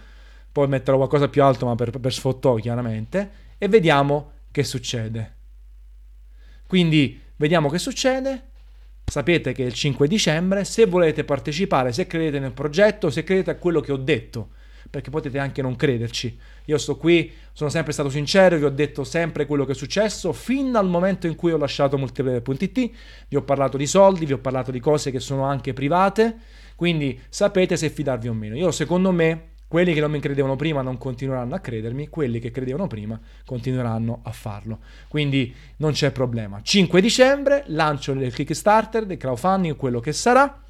Poi metterò qualcosa più alto, ma per, per sfottò chiaramente. E vediamo che succede. Quindi vediamo che succede Sapete che è il 5 dicembre, se volete partecipare, se credete nel progetto, se credete a quello che ho detto, perché potete anche non crederci. Io sto qui, sono sempre stato sincero, vi ho detto sempre quello che è successo, fin dal momento in cui ho lasciato multiplayer.it, vi ho parlato di soldi, vi ho parlato di cose che sono anche private, quindi sapete se fidarvi o meno. Io secondo me quelli che non mi credevano prima non continueranno a credermi, quelli che credevano prima continueranno a farlo. Quindi non c'è problema. 5 dicembre, lancio del Kickstarter, del crowdfunding, quello che sarà.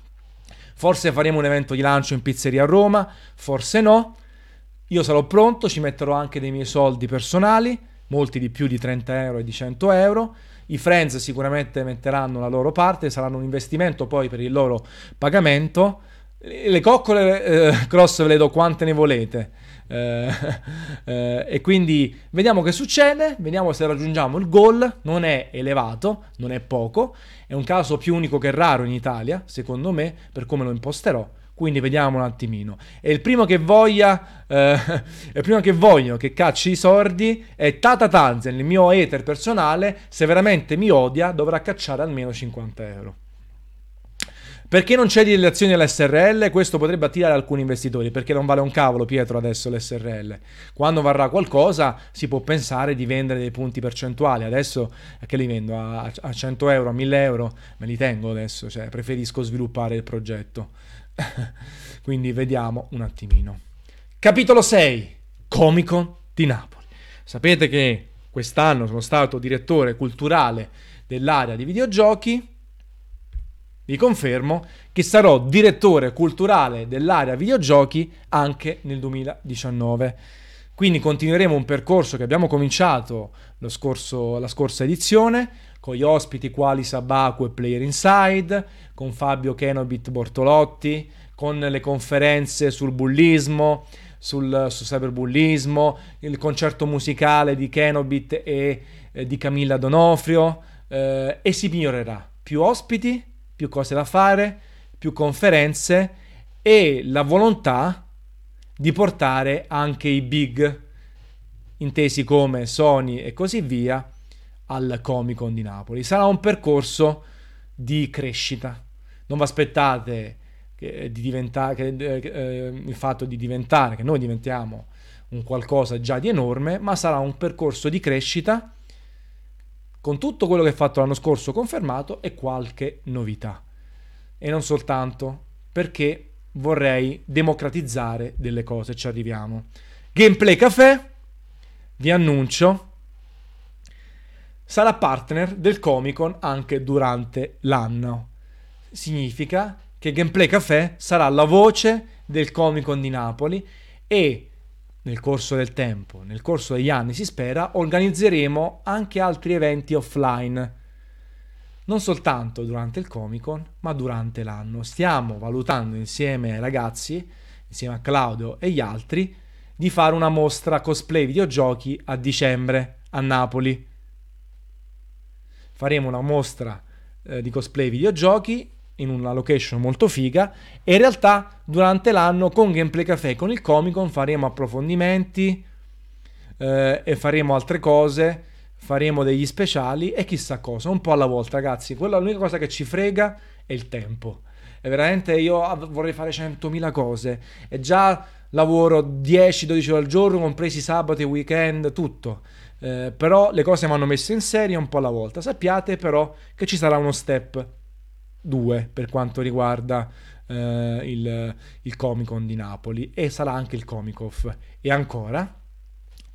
Forse faremo un evento di lancio in pizzeria a Roma, forse no. Io sarò pronto, ci metterò anche dei miei soldi personali, molti di più di 30 euro e di 100 euro. I friends sicuramente metteranno la loro parte, saranno un investimento poi per il loro pagamento le coccole eh, cross ve le do quante ne volete. Eh, eh, e quindi vediamo che succede, vediamo se raggiungiamo il goal, non è elevato, non è poco, è un caso più unico che raro in Italia, secondo me, per come lo imposterò. Quindi vediamo un attimino. E il primo che voglia, eh, il primo che voglio che cacci i sordi è Tata Tanzen, il mio hater personale. Se veramente mi odia, dovrà cacciare almeno 50 euro. Perché non c'è di relazione all'SRL? Questo potrebbe attirare alcuni investitori, perché non vale un cavolo Pietro adesso l'SRL. Quando varrà qualcosa si può pensare di vendere dei punti percentuali. Adesso che li vendo? A, a 100 euro, a 1000 euro? Me li tengo adesso, cioè preferisco sviluppare il progetto. Quindi vediamo un attimino. Capitolo 6. Comico di Napoli. Sapete che quest'anno sono stato direttore culturale dell'area di videogiochi vi confermo che sarò direttore culturale dell'area videogiochi anche nel 2019. Quindi continueremo un percorso che abbiamo cominciato scorso, la scorsa edizione con gli ospiti quali Sabaku e Player Inside, con Fabio Kenobit Bortolotti, con le conferenze sul bullismo, sul, sul cyberbullismo, il concerto musicale di Kenobit e eh, di Camilla Donofrio eh, e si migliorerà. Più ospiti, più cose da fare, più conferenze e la volontà di portare anche i big, intesi come Sony e così via, al Comic Con di Napoli. Sarà un percorso di crescita. Non vi aspettate che, di diventare, che, eh, il fatto di diventare, che noi diventiamo un qualcosa già di enorme, ma sarà un percorso di crescita con tutto quello che è fatto l'anno scorso confermato e qualche novità. E non soltanto, perché vorrei democratizzare delle cose, ci arriviamo. Gameplay Café, vi annuncio, sarà partner del Comic Con anche durante l'anno. Significa che Gameplay Café sarà la voce del Comic Con di Napoli e nel corso del tempo, nel corso degli anni si spera, organizzeremo anche altri eventi offline. Non soltanto durante il Comic Con, ma durante l'anno. Stiamo valutando insieme ai ragazzi, insieme a Claudio e gli altri, di fare una mostra cosplay videogiochi a dicembre a Napoli. Faremo una mostra eh, di cosplay videogiochi in una location molto figa e in realtà durante l'anno con Gameplay Café e con il Comic Con faremo approfondimenti eh, e faremo altre cose, faremo degli speciali e chissà cosa, un po' alla volta ragazzi, quella l'unica cosa che ci frega è il tempo. E veramente io vorrei fare 100.000 cose e già lavoro 10-12 ore al giorno, compresi sabato e weekend, tutto. Eh, però le cose vanno messe in serie un po' alla volta. Sappiate però che ci sarà uno step 2 per quanto riguarda eh, il, il Comic Con di Napoli e sarà anche il Comic Off. E ancora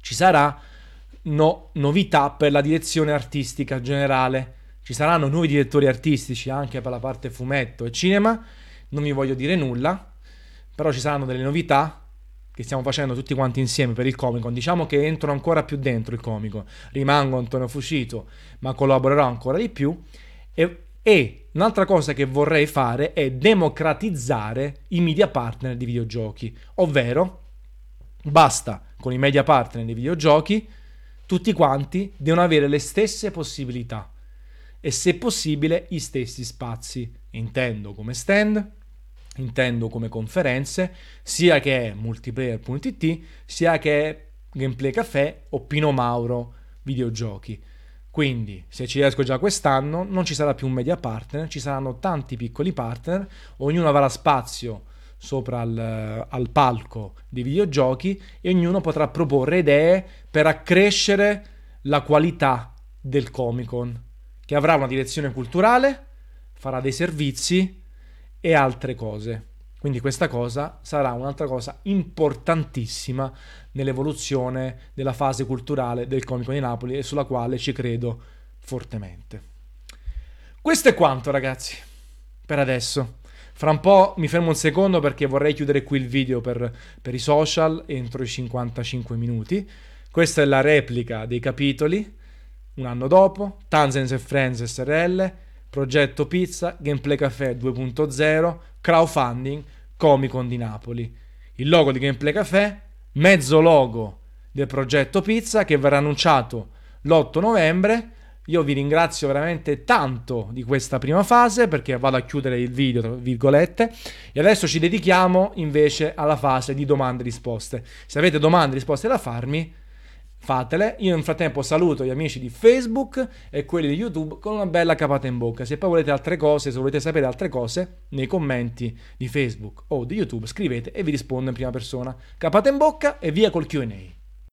ci sarà no, novità per la direzione artistica generale. Ci saranno nuovi direttori artistici anche per la parte fumetto e cinema. Non vi voglio dire nulla, però ci saranno delle novità che stiamo facendo tutti quanti insieme per il Comic Con. Diciamo che entro ancora più dentro il Comic Con. Rimango Antonio Fucito, ma collaborerò ancora di più. E e un'altra cosa che vorrei fare è democratizzare i media partner di videogiochi, ovvero basta con i media partner di videogiochi, tutti quanti devono avere le stesse possibilità e se possibile gli stessi spazi. Intendo come stand, intendo come conferenze, sia che è multiplayer.it, sia che è Gameplay Café o Pino Mauro videogiochi. Quindi, se ci riesco già quest'anno, non ci sarà più un media partner, ci saranno tanti piccoli partner, ognuno avrà spazio sopra al, al palco dei videogiochi e ognuno potrà proporre idee per accrescere la qualità del Comic Con, che avrà una direzione culturale, farà dei servizi e altre cose. Quindi questa cosa sarà un'altra cosa importantissima nell'evoluzione della fase culturale del Comico di Napoli e sulla quale ci credo fortemente. Questo è quanto ragazzi, per adesso. Fra un po' mi fermo un secondo perché vorrei chiudere qui il video per, per i social entro i 55 minuti. Questa è la replica dei capitoli, un anno dopo, Tanzans e Friends SRL, Progetto Pizza, Gameplay Café 2.0, crowdfunding, Comicon di Napoli. Il logo di Gameplay Café, mezzo logo del progetto Pizza che verrà annunciato l'8 novembre. Io vi ringrazio veramente tanto di questa prima fase perché vado a chiudere il video, tra virgolette, e adesso ci dedichiamo invece alla fase di domande e risposte. Se avete domande e risposte da farmi, fatele. Io nel frattempo saluto gli amici di Facebook e quelli di YouTube con una bella capata in bocca. Se poi volete altre cose, se volete sapere altre cose, nei commenti di Facebook o di YouTube scrivete e vi rispondo in prima persona. Capata in bocca e via col QA.